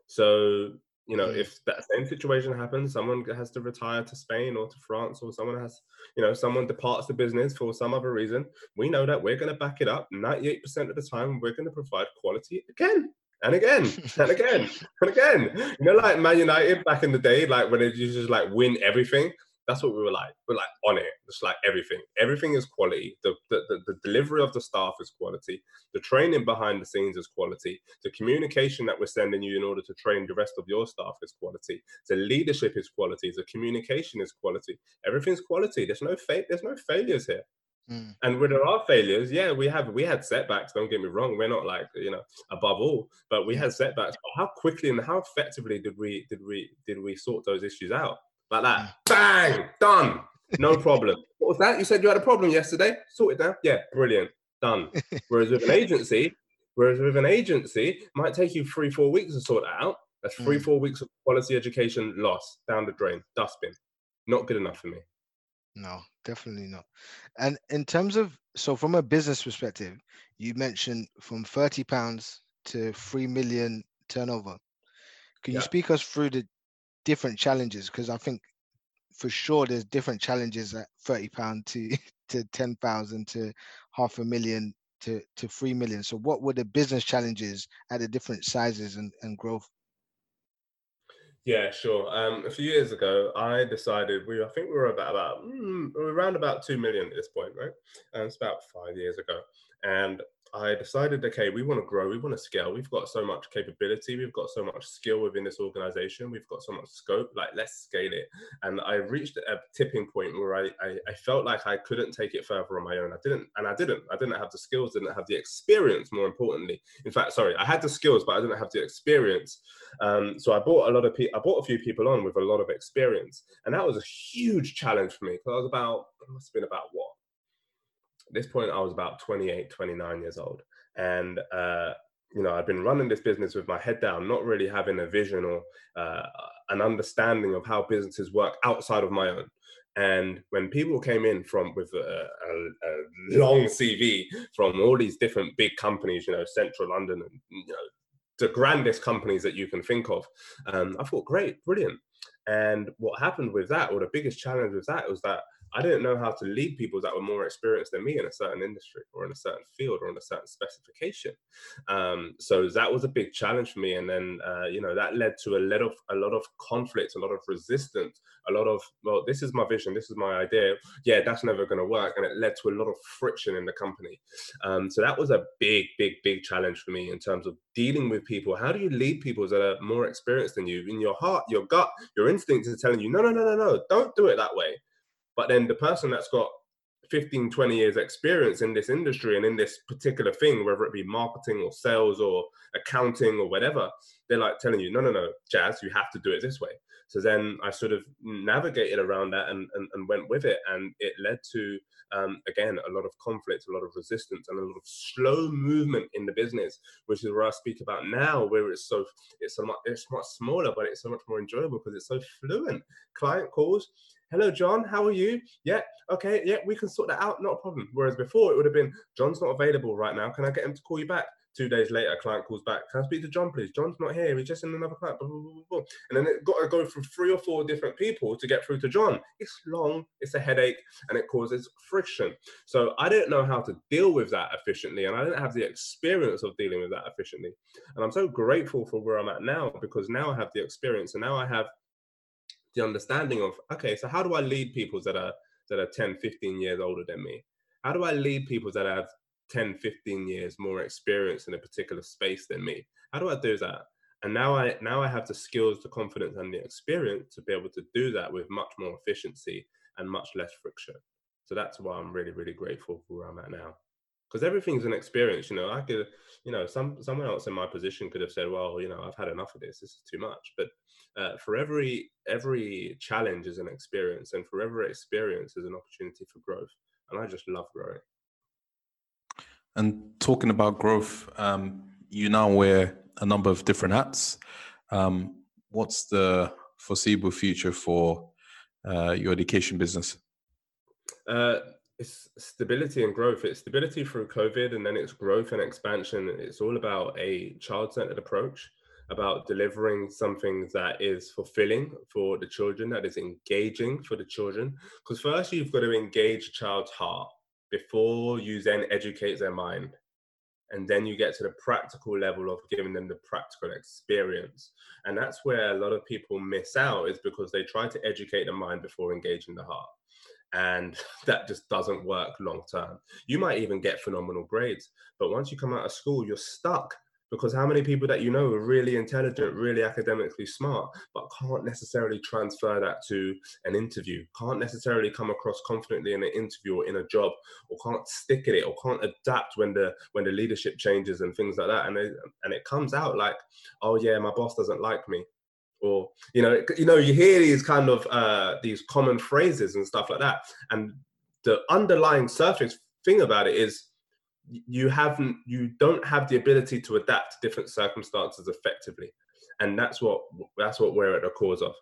So you know, mm. if that same situation happens, someone has to retire to Spain or to France, or someone has, you know, someone departs the business for some other reason, we know that we're going to back it up 98% of the time. We're going to provide quality again and again and again and again. You know, like Man United back in the day, like when it used to just like win everything. That's what we were like. We're like on it. Just like everything. Everything is quality. The, the, the, the delivery of the staff is quality. The training behind the scenes is quality. The communication that we're sending you in order to train the rest of your staff is quality. The leadership is quality. The communication is quality. Everything's quality. There's no fa- there's no failures here. Mm. And when there are failures, yeah, we have we had setbacks. Don't get me wrong, we're not like you know above all, but we had setbacks. But how quickly and how effectively did we did we did we sort those issues out like that? Mm. Bang, done, no problem. what was that? You said you had a problem yesterday. Sort it down. Yeah, brilliant, done. Whereas with an agency, whereas with an agency, it might take you three four weeks to sort that out. That's three mm. four weeks of quality education lost down the drain, dustbin. Not good enough for me. No, definitely not. And in terms of so from a business perspective, you mentioned from 30 pounds to 3 million turnover. Can you speak us through the different challenges? Because I think for sure there's different challenges at 30 pound to to 10,000 to half a million to to 3 million. So what were the business challenges at the different sizes and, and growth? Yeah, sure. Um, a few years ago, I decided we, I think we were about, about mm, around about 2 million at this point, right? And it's about five years ago. And I decided, okay, we want to grow, we want to scale. We've got so much capability, we've got so much skill within this organization, we've got so much scope. Like, let's scale it. And I reached a tipping point where I, I, I felt like I couldn't take it further on my own. I didn't, and I didn't. I didn't have the skills, didn't have the experience. More importantly, in fact, sorry, I had the skills, but I didn't have the experience. Um, so I bought a lot of people. I bought a few people on with a lot of experience, and that was a huge challenge for me because I was about, it must have been about what at this point, I was about 28, 29 years old. And, uh, you know, I'd been running this business with my head down, not really having a vision or uh, an understanding of how businesses work outside of my own. And when people came in from with a, a, a, long CV from all these different big companies, you know, Central London and you know the grandest companies that you can think of, um, I thought, great, brilliant. And what happened with that, or the biggest challenge with that, was that I didn't know how to lead people that were more experienced than me in a certain industry or in a certain field or in a certain specification. Um, so that was a big challenge for me, and then uh, you know that led to a lot of a lot of conflict, a lot of resistance, a lot of well, this is my vision, this is my idea. Yeah, that's never going to work, and it led to a lot of friction in the company. Um, so that was a big, big, big challenge for me in terms of dealing with people. How do you lead people that are more experienced than you? In your heart, your gut, your instinct is telling you, no, no, no, no, no, don't do it that way but then the person that's got 15, 20 years experience in this industry and in this particular thing, whether it be marketing or sales or accounting or whatever, they're like telling you, no, no, no, Jazz, you have to do it this way. So then I sort of navigated around that and, and, and went with it. And it led to, um, again, a lot of conflict, a lot of resistance, and a lot of slow movement in the business, which is where I speak about now, where it's so, it's so much, it's much smaller, but it's so much more enjoyable because it's so fluent. Client calls, hello john how are you? Yeah okay yeah we can sort that out not a problem. Whereas before it would have been john's not available right now can i get him to call you back? Two days later client calls back can i speak to john please? John's not here he's just in another client blah, blah, blah, and then it got to go through three or four different people to get through to john. It's long it's a headache and it causes friction. So i didn't know how to deal with that efficiently and i didn't have the experience of dealing with that efficiently. And i'm so grateful for where i'm at now because now i have the experience and now i have the understanding of okay so how do i lead people that are that are 10 15 years older than me? How do i lead people that have 10 15 years more experience in a particular space than me? How do i do that? And now i now i have the skills the confidence and the experience to be able to do that with much more efficiency and much less friction. So that's why i'm really really grateful for where i'm at now because everything's an experience you know i could you know some someone else in my position could have said well you know i've had enough of this this is too much. But uh, for every every challenge is an experience and for every experience is an opportunity for growth and i just love growing. And talking about growth um, you now wear a number of different hats. Um, what's the foreseeable future for uh, your education business? Uh, it's stability and growth. It's stability through COVID, and then it's growth and expansion. It's all about a child-centered approach, about delivering something that is fulfilling for the children, that is engaging for the children. Because first, you've got to engage a child's heart before you then educate their mind. and then you get to the practical level of giving them the practical experience and that's where a lot of people miss out is because they try to educate the mind before engaging the heart and that just doesn't work long term. You might even get phenomenal grades but once you come out of school you're stuck because how many people that you know are really intelligent really academically smart but can't necessarily transfer that to an interview can't necessarily come across confidently in an interview or in a job or can't stick at it or can't adapt when the when the leadership changes and things like that. And it, and it comes out like oh yeah my boss doesn't like me or you know you know you hear these kind of uh these common phrases and stuff like that. And the underlying surface thing about it is you haven't you don't have the ability to adapt to different circumstances effectively. And that's what that's what we're at the cause of.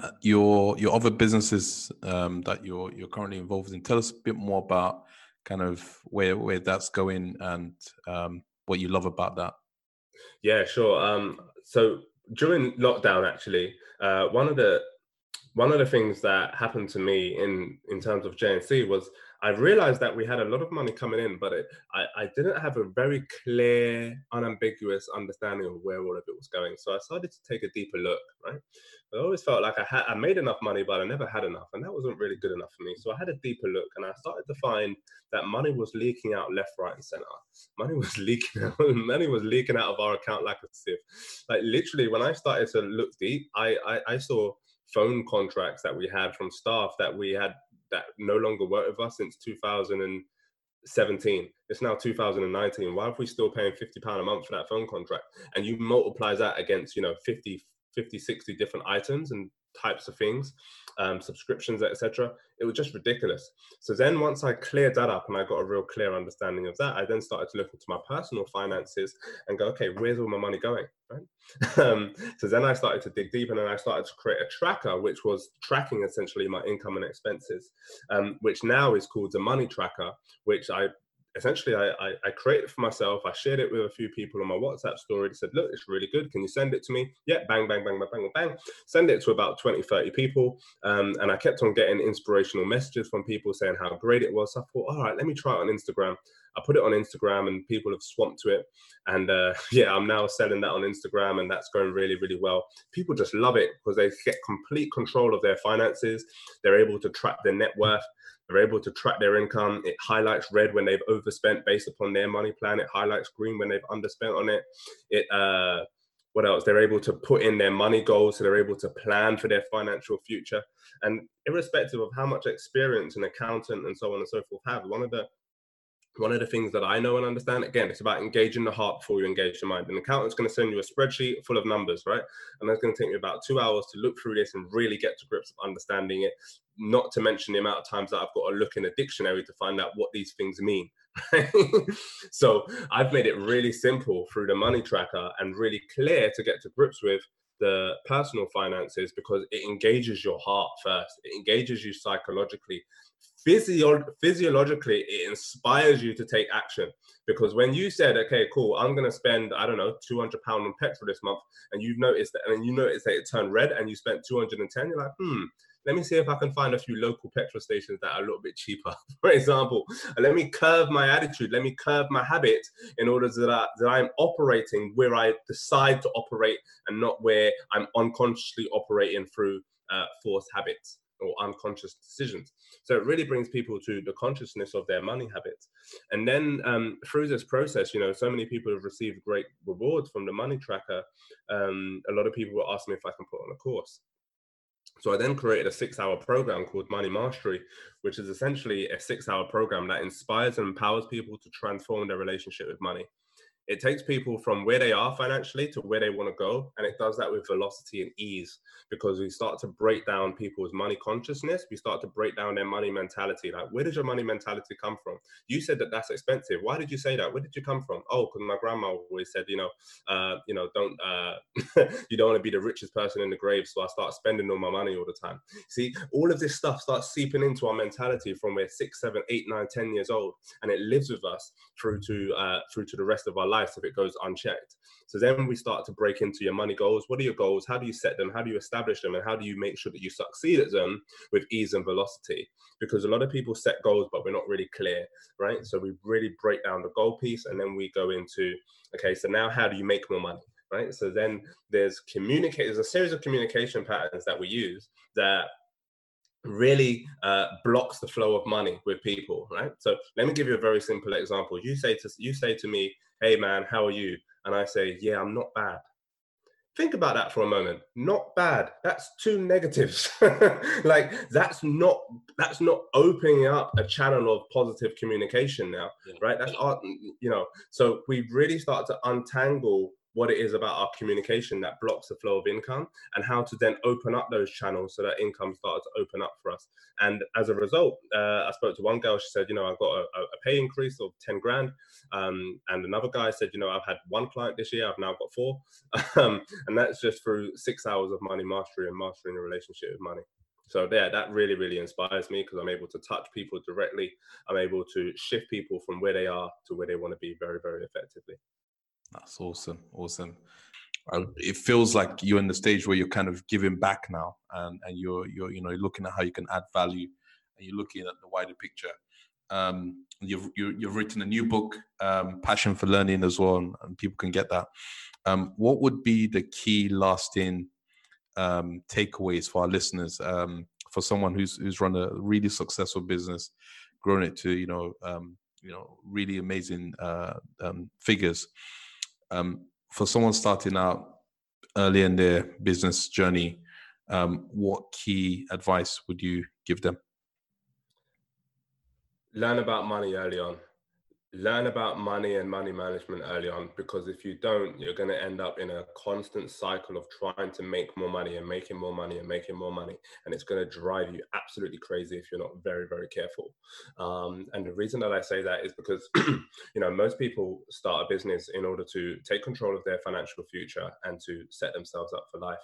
Uh, your your other businesses um, that you're you're currently involved in tell us a bit more about kind of where where that's going and um, what you love about that. Yeah sure. Um, so during lockdown actually uh, one of the one of the things that happened to me in in terms of JNC was I realized that we had a lot of money coming in, but it, I, I didn't have a very clear, unambiguous understanding of where all of it was going. So I started to take a deeper look, right? I always felt like I had I made enough money, but I never had enough, and that wasn't really good enough for me. So I had a deeper look, and I started to find that money was leaking out left, right, and center. Money was leaking out. money was leaking out of our account like a sieve. Like literally, when I started to look deep, I, I, I saw phone contracts that we had from staff that we had that no longer work with us since 2017. It's now 2019. Why are we still paying 50 pound a month for that phone contract? And you multiply that against, you know, 50, 50, 60 different items and types of things, um, subscriptions, etc. It was just ridiculous. So then once I cleared that up and I got a real clear understanding of that, I then started to look into my personal finances and go, okay, where's all my money going? Right. um, so then I started to dig deep and then I started to create a tracker, which was tracking essentially my income and expenses, um, which now is called the money tracker, which I essentially I, I, I, created for myself. I shared it with a few people on my WhatsApp story. They said, look, it's really good. Can you send it to me? Yeah, bang, bang, bang, bang, bang, bang. Send it to about 20, 30 people. Um, and I kept on getting inspirational messages from people saying how great it was. So I thought, all right, let me try it on Instagram. I put it on Instagram and people have swamped to it. And uh, yeah, I'm now selling that on Instagram and that's going really, really well. People just love it because they get complete control of their finances. They're able to track their net worth. They're able to track their income. It highlights red when they've overspent based upon their money plan. It highlights green when they've underspent on it. It uh, what else? They're able to put in their money goals, so they're able to plan for their financial future. And irrespective of how much experience an accountant and so on and so forth have, one of the one of the things that I know and understand, again, it's about engaging the heart before you engage the mind. An accountant's going to send you a spreadsheet full of numbers, right? And that's going to take me about two hours to look through this and really get to grips of understanding it. Not to mention the amount of times that I've got to look in a dictionary to find out what these things mean. so I've made it really simple through the money tracker and really clear to get to grips with the personal finances because it engages your heart first. It engages you psychologically physio- physiologically it inspires you to take action because when you said okay cool i'm going to spend i don't know 200 pound on petrol this month and you've noticed that and you noticed that it turned red and you spent 210 you're like hmm let me see if I can find a few local petrol stations that are a little bit cheaper, for example. let me curve my attitude, let me curve my habit in order that, that I'm operating where I decide to operate and not where I'm unconsciously operating through uh, forced habits or unconscious decisions. So it really brings people to the consciousness of their money habits. And then um, through this process, you know, so many people have received great rewards from the money tracker. Um, a lot of people were asking me if I can put on a course. So I then created a six hour program called Money Mastery, which is essentially a six hour program that inspires and empowers people to transform their relationship with money it takes people from where they are financially to where they want to go and it does that with velocity and ease because we start to break down people's money consciousness we start to break down their money mentality like where does your money mentality come from? You said that that's expensive. Why did you say that? Where did you come from? Oh because my grandma always said you know uh, you know don't uh, you don't want to be the richest person in the grave so i start spending all my money all the time. See all of this stuff starts seeping into our mentality from we're six seven eight nine ten years old and it lives with us through to uh, through to the rest of our life if it goes unchecked. So then we start to break into your money goals. What are your goals? How do you set them? How do you establish them? And how do you make sure that you succeed at them with ease and velocity? Because a lot of people set goals, but we're not really clear, right? So we really break down the goal piece and then we go into, okay, so now how do you make more money? Right. So then there's communicate, there's a series of communication patterns that we use that really uh, blocks the flow of money with people right? So let me give you a very simple example. You say to you say to me hey man how are you? And i say yeah i'm not bad. Think about that for a moment. Not bad. That's two negatives. Like that's not that's not opening up a channel of positive communication now right? That's art you know so we really start to untangle what it is about our communication that blocks the flow of income and how to then open up those channels so that income started to open up for us. And as a result, uh, I spoke to one girl, she said, you know, I've got a, a pay increase of 10 grand. Um, and another guy said, you know, I've had one client this year, I've now got four. um, and that's just through six hours of money mastery and mastering a relationship with money. So yeah, that really, really inspires me because I'm able to touch people directly. I'm able to shift people from where they are to where they want to be very, very effectively. That's awesome. Awesome. It feels like you're in the stage where you're kind of giving back now, and, and you're you're you know looking at how you can add value, and you're looking at the wider picture. Um, you've you, have you have written a new book, um, Passion for Learning, as well, and, and people can get that. Um, what would be the key lasting um, takeaways for our listeners? Um, for someone who's who's run a really successful business, grown it to you know um, you know really amazing uh, figures um, for someone starting out early in their business journey, um, what key advice would you give them? Learn about money early on learn about money and money management early on because if you don't you're going to end up in a constant cycle of trying to make more money and making more money and making more money and it's going to drive you absolutely crazy if you're not very very careful. Um, and the reason that i say that is because you know most people start a business in order to take control of their financial future and to set themselves up for life.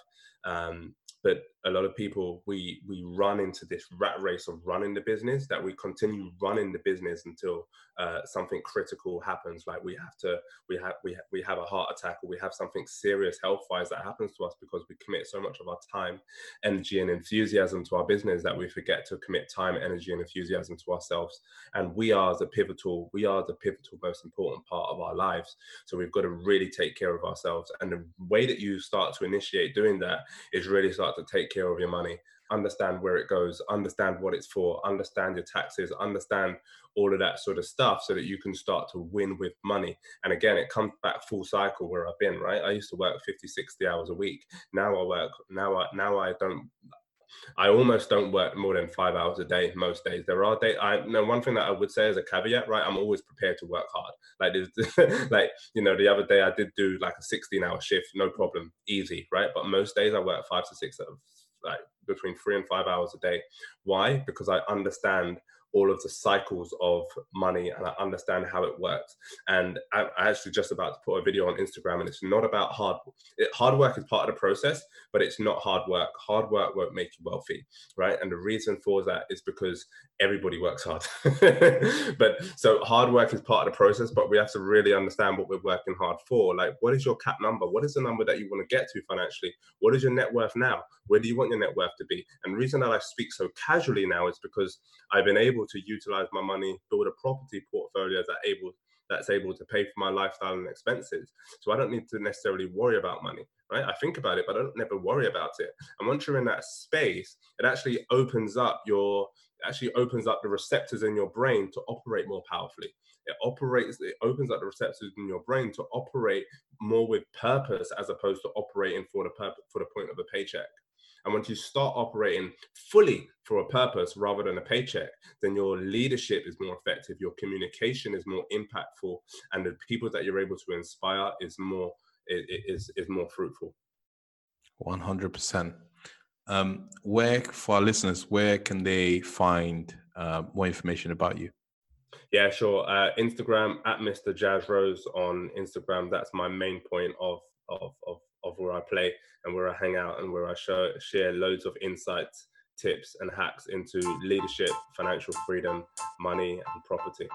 Um, but a lot of people we we run into this rat race of running the business that we continue running the business until uh, something critical happens like we have to we have we, ha- we have a heart attack or we have something serious health wise that happens to us because we commit so much of our time energy and enthusiasm to our business that we forget to commit time energy and enthusiasm to ourselves. And we are the pivotal we are the pivotal most important part of our lives. So we've got to really take care of ourselves. And the way that you start to initiate doing that is really start to take care of your money understand where it goes understand what it's for understand your taxes understand all of that sort of stuff so that you can start to win with money and again it comes back full cycle where i've been right i used to work 50 60 hours a week now i work now i now i don't I almost don't work more than five hours a day most days. There are days. I know one thing that I would say as a caveat, right? I'm always prepared to work hard. Like, like you know, the other day I did do like a 16 hour shift, no problem, easy, right? But most days I work five to six, like between three and five hours a day. Why? Because I understand all of the cycles of money and I understand how it works. And I'm actually just about to put a video on Instagram, and it's not about hard. It, hard work is part of the process, but it's not hard work. Hard work won't make you wealthy, right? And the reason for that is because everybody works hard. but so hard work is part of the process, but we have to really understand what we're working hard for. Like, what is your cap number? What is the number that you want to get to financially? What is your net worth now? Where do you want your net worth to be? And the reason that I speak so casually now is because I've been able to utilize my money, build a property portfolio that able that's able to pay for my lifestyle and expenses. So I don't need to necessarily worry about money, right? I think about it, but I don't never worry about it. And once you're in that space, it actually opens up your actually opens up the receptors in your brain to operate more powerfully. It operates, it opens up the receptors in your brain to operate more with purpose as opposed to operating for the purpose for the point of a paycheck. And once you start operating fully for a purpose rather than a paycheck, then your leadership is more effective, your communication is more impactful, and the people that you're able to inspire is more is is more fruitful. One hundred percent. Um, where for our listeners, where can they find uh, more information about you? Yeah, sure. Uh, Instagram at Mr. Jazz Rose on Instagram. That's my main point of of of of where I play and where I hang out and where I show, share loads of insights, tips, and hacks into leadership, financial freedom, money, and property.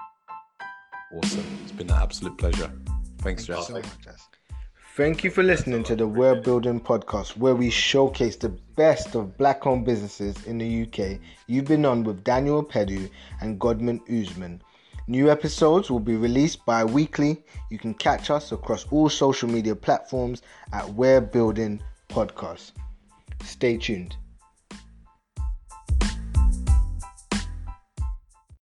Awesome. It's been an absolute pleasure. Thanks, oh, Thank you Jazz. so much, Jazz. Thank you for listening to the We're Building podcast, where we showcase the best of black owned businesses in the UK. You've been on with Daniel Pedu and Godman Usman. New episodes will be released bi weekly. You can catch us across all social media platforms at We're Building Podcast. Stay tuned.